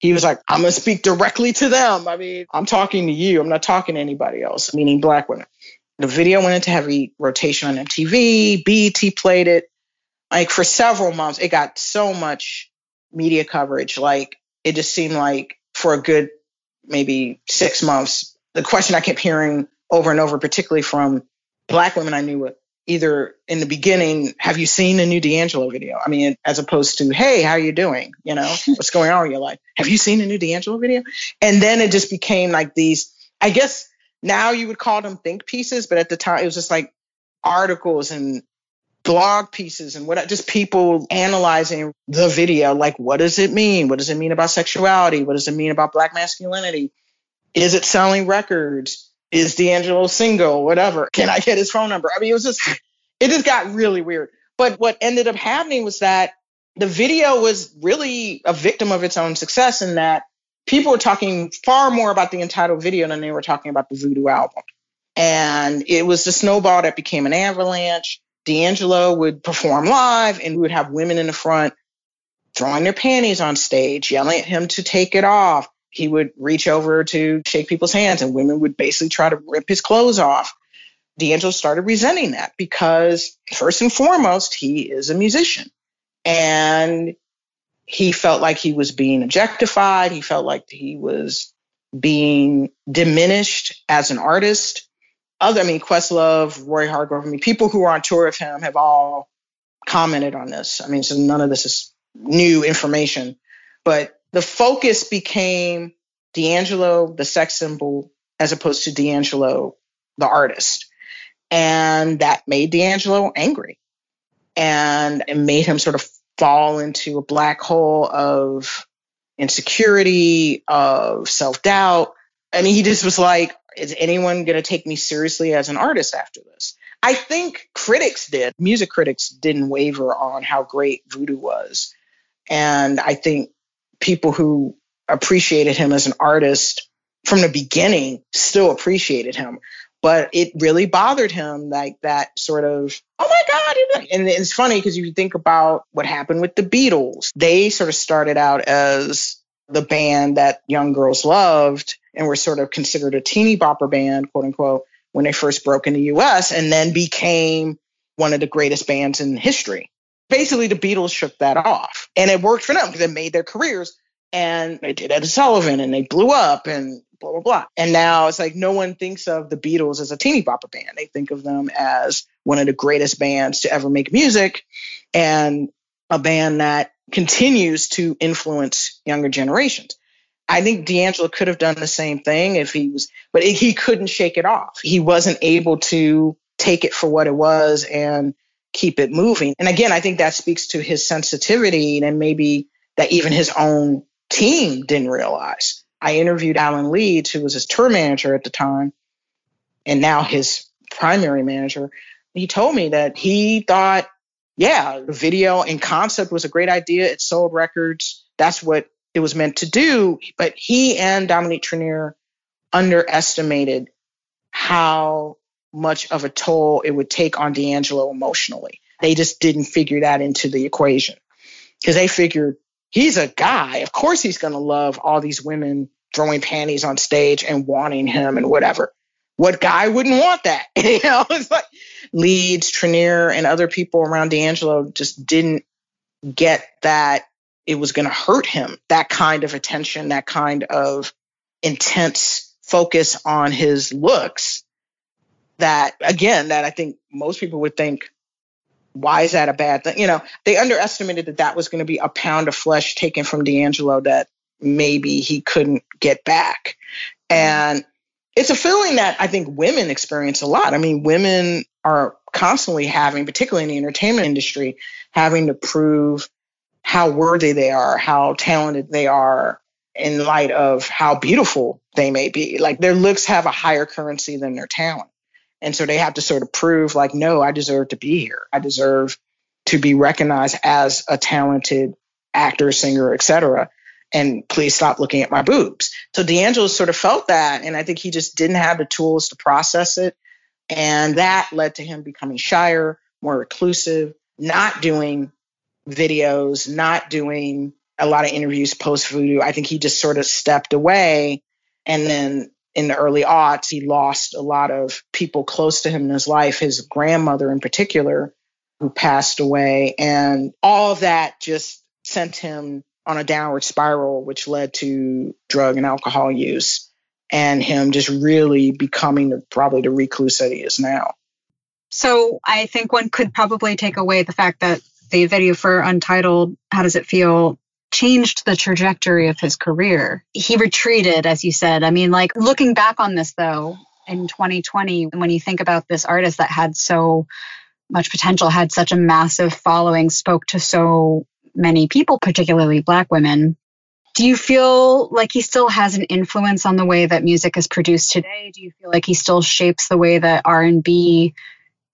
he was like, I'm going to speak directly to them. I mean, I'm talking to you. I'm not talking to anybody else, meaning black women. the video went into heavy rotation on MTV, BET played it. Like for several months, it got so much media coverage. Like it just seemed like for a good maybe six months, the question I kept hearing over and over, particularly from black women I knew either in the beginning, have you seen a new D'Angelo video? I mean, as opposed to, hey, how are you doing? You know, what's going on in your life? Have you seen a new D'Angelo video? And then it just became like these, I guess now you would call them think pieces, but at the time it was just like articles and blog pieces and what just people analyzing the video like what does it mean what does it mean about sexuality what does it mean about black masculinity is it selling records is D'Angelo single whatever. Can I get his phone number? I mean it was just it just got really weird. But what ended up happening was that the video was really a victim of its own success in that people were talking far more about the Untitled video than they were talking about the voodoo album. And it was the snowball that became an avalanche. D'Angelo would perform live and we would have women in the front throwing their panties on stage, yelling at him to take it off. He would reach over to shake people's hands and women would basically try to rip his clothes off. D'Angelo started resenting that because, first and foremost, he is a musician. And he felt like he was being objectified. He felt like he was being diminished as an artist other, I mean, Questlove, Roy Hargrove, I mean, people who are on tour with him have all commented on this. I mean, so none of this is new information, but the focus became D'Angelo, the sex symbol, as opposed to D'Angelo, the artist. And that made D'Angelo angry. And it made him sort of fall into a black hole of insecurity, of self doubt. I mean, he just was like, is anyone going to take me seriously as an artist after this? I think critics did. Music critics didn't waver on how great Voodoo was. And I think people who appreciated him as an artist from the beginning still appreciated him. But it really bothered him, like that sort of, oh my God. And it's funny because you think about what happened with the Beatles. They sort of started out as the band that young girls loved and were sort of considered a teeny bopper band, quote unquote, when they first broke in the US and then became one of the greatest bands in history. Basically, the Beatles shook that off and it worked for them because it made their careers and they did Ed Sullivan and they blew up and blah, blah, blah. And now it's like no one thinks of the Beatles as a teeny bopper band. They think of them as one of the greatest bands to ever make music and a band that continues to influence younger generations. I think D'Angelo could have done the same thing if he was, but he couldn't shake it off. He wasn't able to take it for what it was and keep it moving. And again, I think that speaks to his sensitivity and maybe that even his own team didn't realize. I interviewed Alan Leeds, who was his tour manager at the time, and now his primary manager. He told me that he thought, yeah, the video and concept was a great idea. It sold records. That's what it was meant to do. But he and Dominique Trenier underestimated how much of a toll it would take on D'Angelo emotionally. They just didn't figure that into the equation because they figured he's a guy. Of course, he's going to love all these women throwing panties on stage and wanting him and whatever. What guy wouldn't want that? you know, it's like Leeds, Trenier, and other people around D'Angelo just didn't get that it was going to hurt him. That kind of attention, that kind of intense focus on his looks. That again, that I think most people would think, why is that a bad thing? You know, they underestimated that that was going to be a pound of flesh taken from D'Angelo that maybe he couldn't get back. Mm-hmm. And it's a feeling that I think women experience a lot. I mean, women are constantly having, particularly in the entertainment industry, having to prove how worthy they are, how talented they are in light of how beautiful they may be. Like their looks have a higher currency than their talent. And so they have to sort of prove, like, no, I deserve to be here. I deserve to be recognized as a talented actor, singer, etc. And please stop looking at my boobs. So D'Angelo sort of felt that. And I think he just didn't have the tools to process it. And that led to him becoming shyer, more reclusive, not doing videos, not doing a lot of interviews post voodoo. I think he just sort of stepped away and then in the early aughts, he lost a lot of people close to him in his life, his grandmother in particular, who passed away. And all of that just sent him on a downward spiral, which led to drug and alcohol use and him just really becoming the, probably the recluse that he is now. So I think one could probably take away the fact that the video for Untitled, How Does It Feel, changed the trajectory of his career. He retreated, as you said. I mean, like looking back on this though, in 2020, when you think about this artist that had so much potential, had such a massive following, spoke to so many people, particularly Black women. Do you feel like he still has an influence on the way that music is produced today? Do you feel like he still shapes the way that R&B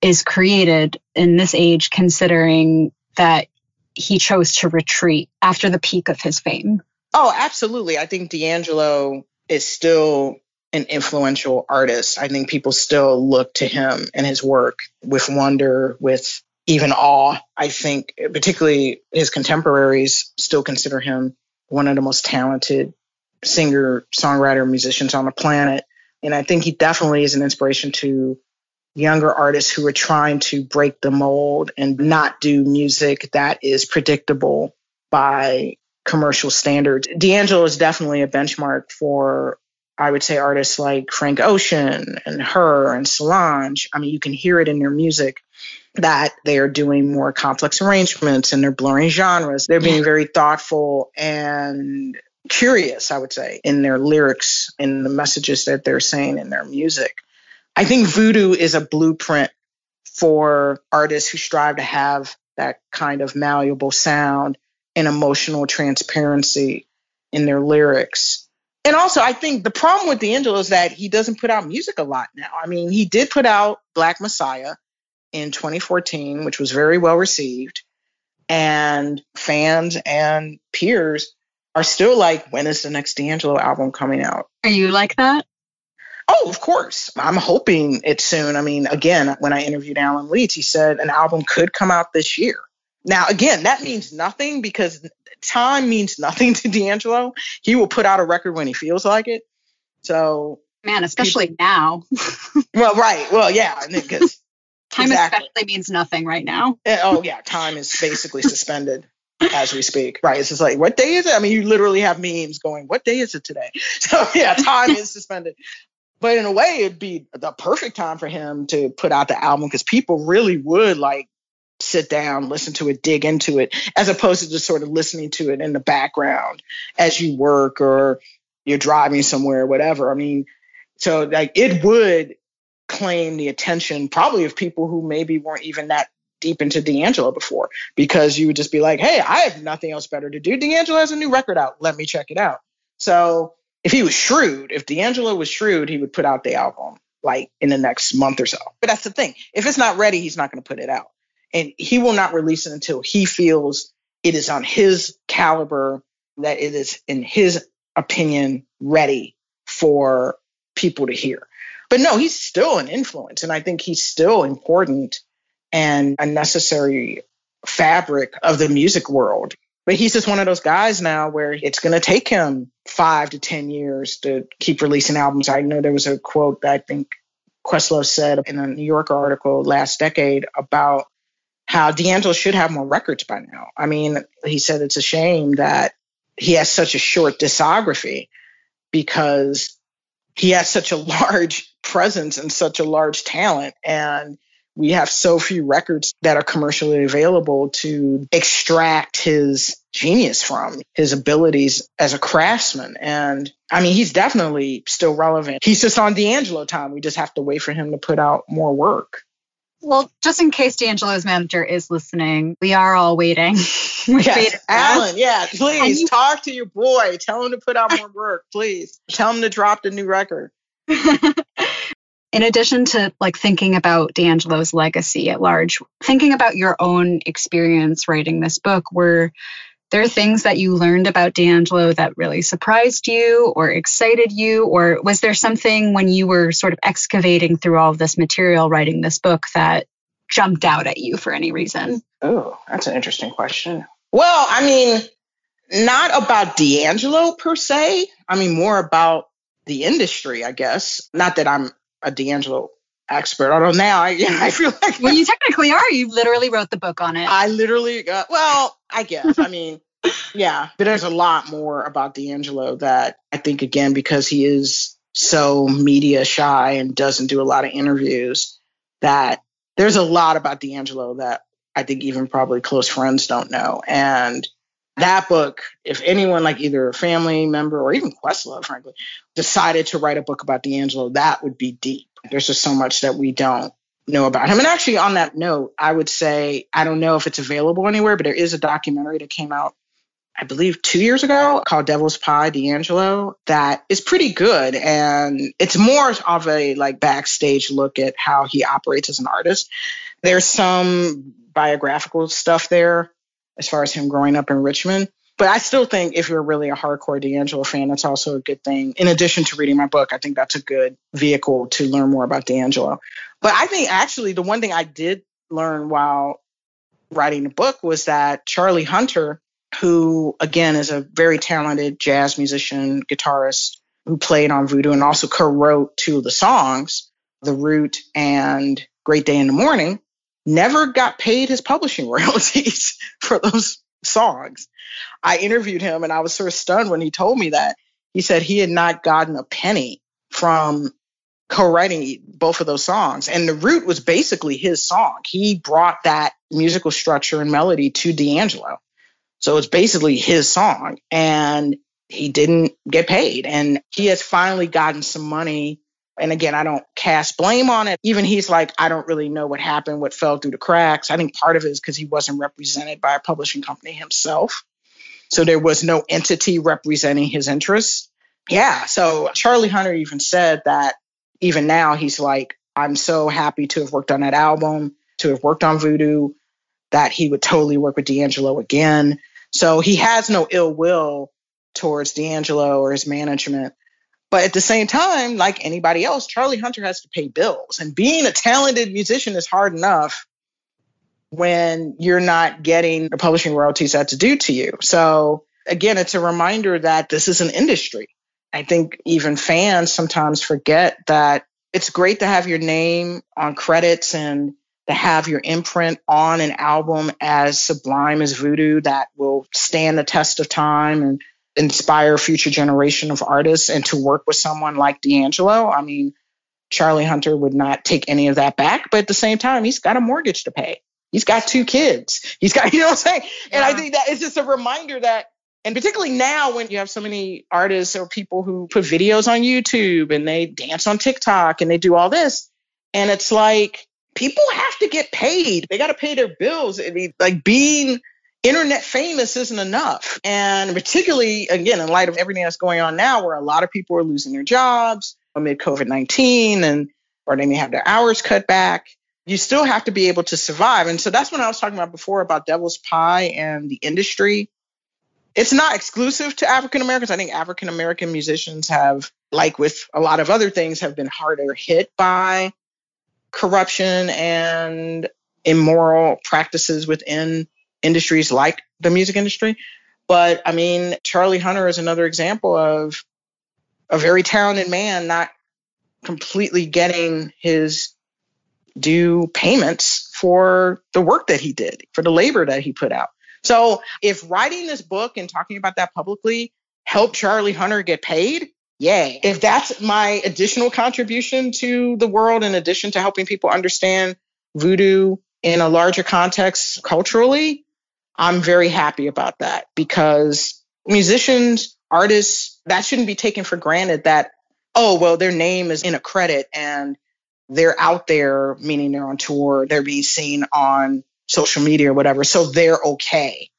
is created in this age considering that he chose to retreat after the peak of his fame? Oh, absolutely. I think D'Angelo is still an influential artist. I think people still look to him and his work with wonder, with even awe. I think, particularly his contemporaries, still consider him one of the most talented singer, songwriter, musicians on the planet. And I think he definitely is an inspiration to younger artists who are trying to break the mold and not do music that is predictable by commercial standards. D'Angelo is definitely a benchmark for, I would say, artists like Frank Ocean and H.E.R. and Solange. I mean, you can hear it in their music that they are doing more complex arrangements and they're blurring genres. They're being very thoughtful and curious, I would say, in their lyrics, in the messages that they're saying in their music. I think voodoo is a blueprint for artists who strive to have that kind of malleable sound and emotional transparency in their lyrics. And also, I think the problem with D'Angelo is that he doesn't put out music a lot now. I mean, he did put out Black Messiah in 2014, which was very well received. And fans and peers are still like, when is the next D'Angelo album coming out? Are you like that? Oh, of course. I'm hoping it's soon. I mean, again, when I interviewed Alan Leeds, he said an album could come out this year. Now, again, that means nothing because time means nothing to D'Angelo. He will put out a record when he feels like it. So, man, especially people, now. well, right. Well, yeah, because time exactly. especially means nothing right now. Eh, oh, yeah, time is basically suspended as we speak. Right. It's just like, what day is it? I mean, you literally have memes going, what day is it today? So yeah, time is suspended. But in a way, it'd be the perfect time for him to put out the album because people really would like sit down, listen to it, dig into it, as opposed to just sort of listening to it in the background as you work or you're driving somewhere, or whatever. I mean, so like it would claim the attention probably of people who maybe weren't even that deep into D'Angelo before because you would just be like, hey, I have nothing else better to do. D'Angelo has a new record out. Let me check it out. So if he was shrewd, if D'Angelo was shrewd, he would put out the album like in the next month or so. But that's the thing. If it's not ready, he's not going to put it out. And he will not release it until he feels it is on his caliber, that it is, in his opinion, ready for people to hear. But no, he's still an influence. And I think he's still important and a necessary fabric of the music world. But he's just one of those guys now where it's going to take him five to 10 years to keep releasing albums. I know there was a quote that I think Questlove said in a New Yorker article last decade about how D'Angelo should have more records by now. I mean, he said it's a shame that he has such a short discography because he has such a large presence and such a large talent. And we have so few records that are commercially available to extract his genius from, his abilities as a craftsman. And I mean, he's definitely still relevant. He's just on D'Angelo time. We just have to wait for him to put out more work. Well, just in case D'Angelo's manager is listening, we are all waiting. yes, Alan, yeah, please you- talk to your boy. Tell him to put out more work, please. Tell him to drop the new record. in addition to like thinking about D'Angelo's legacy at large, thinking about your own experience writing this book, were there are things that you learned about D'Angelo that really surprised you or excited you? Or was there something when you were sort of excavating through all of this material, writing this book, that jumped out at you for any reason? Oh, that's an interesting question. Well, I mean, not about D'Angelo per se. I mean, more about the industry, I guess. Not that I'm a D'Angelo expert. I don't now I, I feel like well, you technically are. You literally wrote the book on it. I literally, uh, well, I guess. I mean, yeah, but there's a lot more about D'Angelo that I think again because he is so media shy and doesn't do a lot of interviews that there's a lot about D'Angelo that I think even probably close friends don't know. And that book, if anyone like either a family member or even Questlove, frankly, decided to write a book about D'Angelo, that would be deep. There's just so much that we don't know about him. And actually, on that note, I would say I don't know if it's available anywhere, but there is a documentary that came out, I believe, two years ago called Devil's Pie D'Angelo that is pretty good. And it's more of a like backstage look at how he operates as an artist. There's some biographical stuff there as far as him growing up in Richmond. But I still think if you're really a hardcore D'Angelo fan, that's also a good thing. In addition to reading my book, I think that's a good vehicle to learn more about D'Angelo. But I think actually the one thing I did learn while writing the book was that Charlie Hunter, who again is a very talented jazz musician, guitarist, who played on Voodoo and also co-wrote two of the songs, The Root and Great Day in the Morning, never got paid his publishing royalties for those songs. I interviewed him and I was sort of stunned when he told me that. He said he had not gotten a penny from co-writing both of those songs. And The Root was basically his song. He brought that musical structure and melody to D'Angelo. So it's basically his song. And he didn't get paid. And he has finally gotten some money. And again, I don't cast blame on it. Even he's like, I don't really know what happened, what fell through the cracks. I think part of it is because he wasn't represented by a publishing company himself. So there was no entity representing his interests. Yeah. So Charlie Hunter even said that even now he's like, I'm so happy to have worked on that album, to have worked on Voodoo, that he would totally work with D'Angelo again. So he has no ill will towards D'Angelo or his management. But at the same time, like anybody else, Charlie Hunter has to pay bills. And being a talented musician is hard enough when you're not getting the publishing royalties that's due to you. So again, it's a reminder that this is an industry. I think even fans sometimes forget that it's great to have your name on credits and to have your imprint on an album as sublime as voodoo that will stand the test of time and inspire future generation of artists and to work with someone like D'Angelo. I mean, Charlie Hunter would not take any of that back, but at the same time, he's got a mortgage to pay. He's got two kids. He's got, you know what I'm saying? And I think that it's just a reminder that, and particularly now when you have so many artists or people who put videos on YouTube and they dance on TikTok and they do all this. And it's like people have to get paid. They got to pay their bills. I mean, like being internet famous isn't enough. And particularly, again, in light of everything that's going on now, where a lot of people are losing their jobs amid COVID 19 and or they may have their hours cut back you still have to be able to survive. And so that's what I was talking about before about Devil's Pie and the industry. It's not exclusive to African Americans. I think African American musicians have, like with a lot of other things, have been harder hit by corruption and immoral practices within industries like the music industry. But I mean, Charlie Hunter is another example of a very talented man not completely getting his due payments for the work that he did, for the labor that he put out. So if writing this book and talking about that publicly helped Charlie Hunter get paid, yay. If that's my additional contribution to the world, in addition to helping people understand voodoo in a larger context culturally, I'm very happy about that because musicians, artists, that shouldn't be taken for granted that, oh, well, their name is in a credit and they're out there, meaning they're on tour, they're being seen on social media or whatever. So they're okay.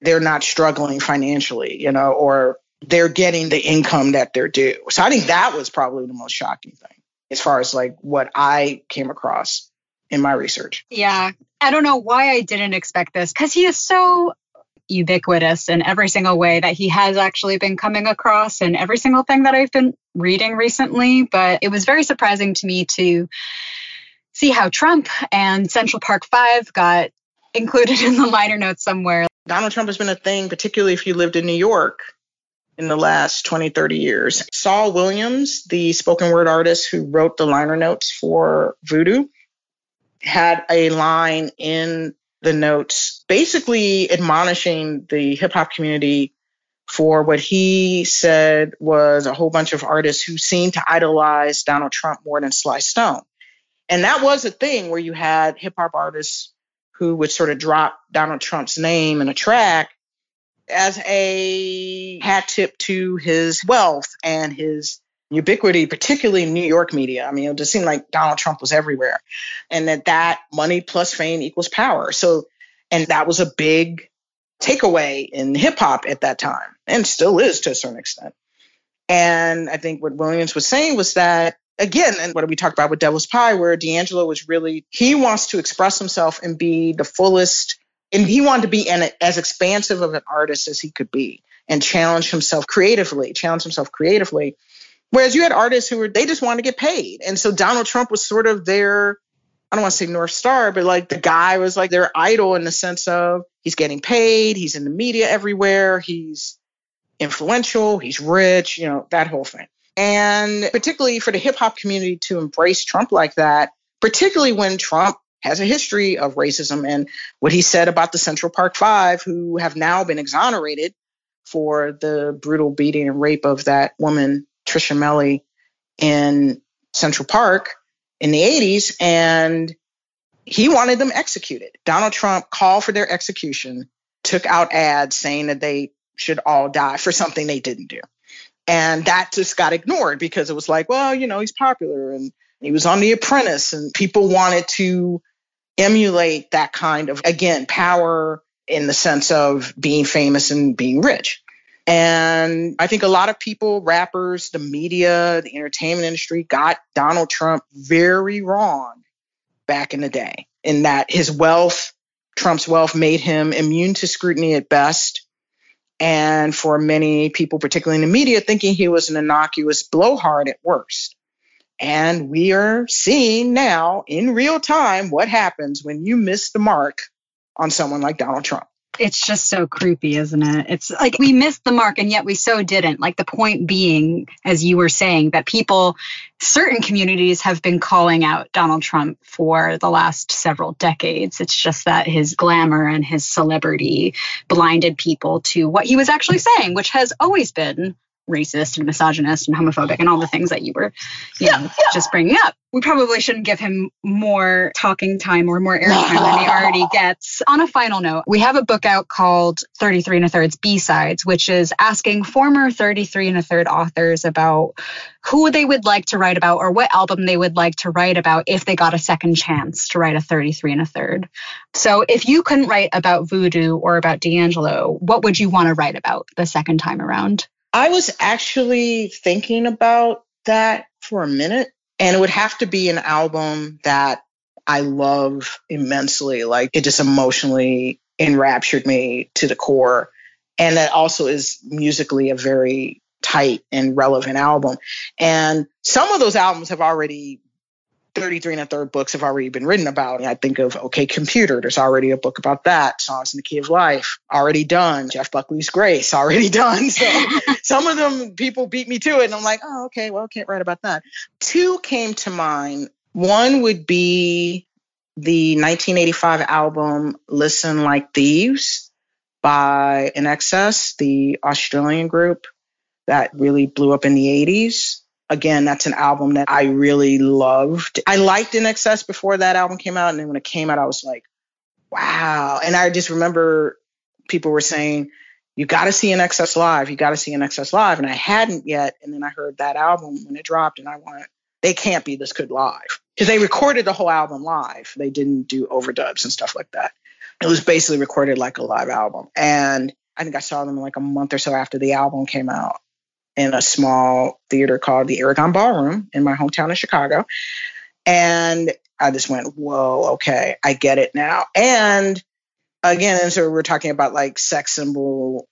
They're not struggling financially, you know, or they're getting the income that they're due. So I think that was probably the most shocking thing as far as like what I came across in my research. Yeah. I don't know why I didn't expect this because he is so ubiquitous in every single way that he has actually been coming across in every single thing that I've been reading recently. But it was very surprising to me to see how Trump and Central Park Five got included in the liner notes somewhere. Donald Trump has been a thing, particularly if you lived in New York. in the last 20, 30 years. Saul Williams, the spoken word artist who wrote the liner notes for Voodoo, had a line in the notes basically admonishing the hip hop community for what he said was a whole bunch of artists who seemed to idolize Donald Trump more than Sly Stone. And that was a thing where you had hip hop artists who would sort of drop Donald Trump's name in a track as a hat tip to his wealth and his ubiquity, particularly in New York media. I mean, it just seemed like Donald Trump was everywhere, and that that money plus fame equals power. So, and that was a big takeaway in hip hop at that time, and still is to a certain extent. And I think what Williams was saying was that again, and what we talked about with Devil's Pie, where D'Angelo was really he wants to express himself and be the fullest, and he wanted to be an, as expansive of an artist as he could be and challenge himself creatively, challenge himself creatively. Whereas you had artists who were they just wanted to get paid. And so Donald Trump was sort of their I don't want to say North Star, but like the guy was like their idol in the sense of he's getting paid, he's in the media everywhere, he's influential, he's rich, you know, that whole thing. And particularly for the hip hop community to embrace Trump like that, particularly when Trump has a history of racism and what he said about the Central Park Five, who have now been exonerated for the brutal beating and rape of that woman Trisha Meili in Central Park in the 80s, and he wanted them executed. Donald Trump called for their execution, took out ads saying that they should all die for something they didn't do. And that just got ignored because it was like, well, you know, he's popular and he was on The Apprentice, and people wanted to emulate that kind of, again, power in the sense of being famous and being rich. And I think a lot of people, rappers, the media, the entertainment industry got Donald Trump very wrong back in the day, in that his wealth, Trump's wealth, made him immune to scrutiny at best. And for many people, particularly in the media, thinking he was an innocuous blowhard at worst. And we are seeing now in real time what happens when you miss the mark on someone like Donald Trump it's just so creepy, isn't it? It's like we missed the mark and yet we so didn't. Like the point being, as you were saying, that people, certain communities have been calling out Donald Trump for the last several decades. It's just that his glamour and his celebrity blinded people to what he was actually saying, which has always been racist and misogynist and homophobic and all the things that you were you yeah, know, yeah. just bringing up. We probably shouldn't give him more talking time or more airtime than he already gets. On a final note, we have a book out called 33 and a Third's B-Sides, which is asking former 33 and a Third authors about who they would like to write about or what album they would like to write about if they got a second chance to write a 33 and a third. So if you couldn't write about voodoo or about D'Angelo, what would you want to write about the second time around? I was actually thinking about that for a minute, and it would have to be an album that I love immensely. Like it just emotionally enraptured me to the core. And that also is musically a very tight and relevant album. And some of those albums have already 33 and a third books have already been written about. And I think of OK Computer. There's already a book about that. Songs in the Key of Life, already done. Jeff Buckley's Grace, already done. So some of them people beat me to it. And I'm like, oh, okay, well, I can't write about that. Two came to mind. One would be the 1985 album Listen Like Thieves by INXS, the Australian group that really blew up in the 80s again, that's an album that I really loved. I liked INXS before that album came out. And then when it came out, I was like, wow. And I just remember people were saying, you got to see INXS live. You got to see INXS live. And I hadn't yet. And then I heard that album when it dropped and I went, they can't be this good live because they recorded the whole album live. They didn't do overdubs and stuff like that. It was basically recorded like a live album. And I think I saw them like a month or so after the album came out in a small theater called the Aragon Ballroom in my hometown of Chicago. And I just went, whoa, okay, I get it now. And again, and so we're talking about like sex symbol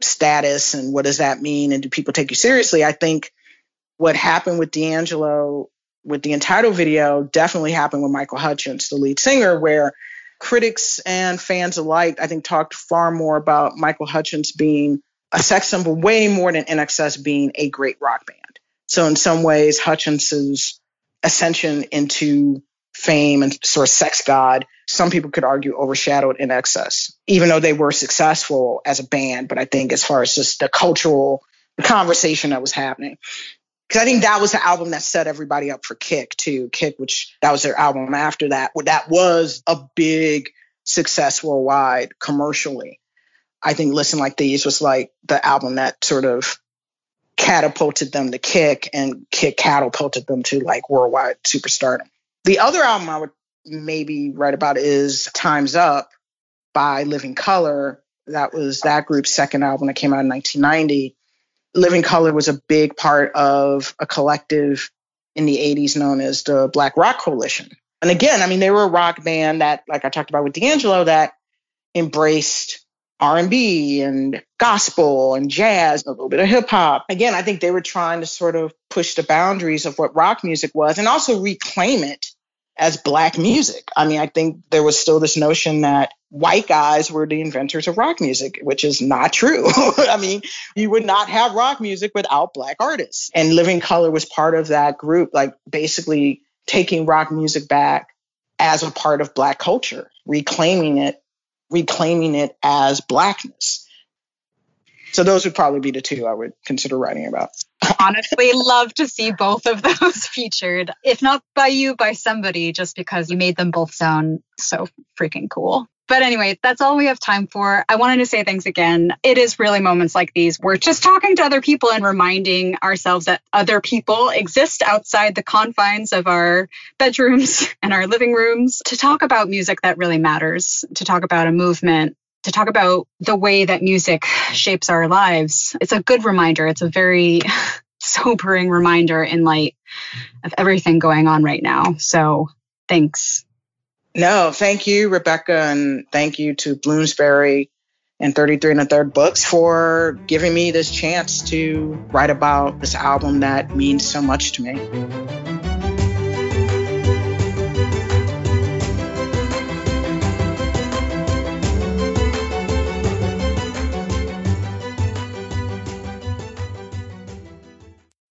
status and what does that mean? And do people take you seriously? I think what happened with D'Angelo with the Untitled video definitely happened with Michael Hutchence, the lead singer, where critics and fans alike, I think, talked far more about Michael Hutchence being a sex symbol way more than INXS being a great rock band. So in some ways, Hutchence's ascension into fame and sort of sex god, some people could argue overshadowed INXS, even though they were successful as a band. But I think as far as just the cultural the conversation that was happening, because I think that was the album that set everybody up for Kick too. Kick, which that was their album after that, that was a big success worldwide commercially. I think Listen Like Thieves was like the album that sort of catapulted them to Kick, and Kick catapulted them to like worldwide superstardom. The other album I would maybe write about is Time's Up by Living Colour. That was that group's second album that came out in 1990. Living Colour was a big part of a collective in the 80s known as the Black Rock Coalition. And again, I mean, they were a rock band that, like I talked about with D'Angelo, that embraced R&B and gospel and jazz, and a little bit of hip hop. Again, I think they were trying to sort of push the boundaries of what rock music was and also reclaim it as black music. I mean, I think there was still this notion that white guys were the inventors of rock music, which is not true. I mean, you would not have rock music without black artists. And Living Colour was part of that group, like basically taking rock music back as a part of black culture, reclaiming it reclaiming it as blackness. So those would probably be the two I would consider writing about. Honestly, love to see both of those featured. If not by you, by somebody, just because you made them both sound so freaking cool. But anyway, that's all we have time for. I wanted to say thanks again. It is really moments like these we're just talking to other people and reminding ourselves that other people exist outside the confines of our bedrooms and our living rooms to talk about music that really matters, to talk about a movement, to talk about the way that music shapes our lives. It's a good reminder. It's a very sobering reminder in light of everything going on right now. So thanks. No, thank you, Rebecca, and thank you to Bloomsbury and 33 and a third books for giving me this chance to write about this album that means so much to me.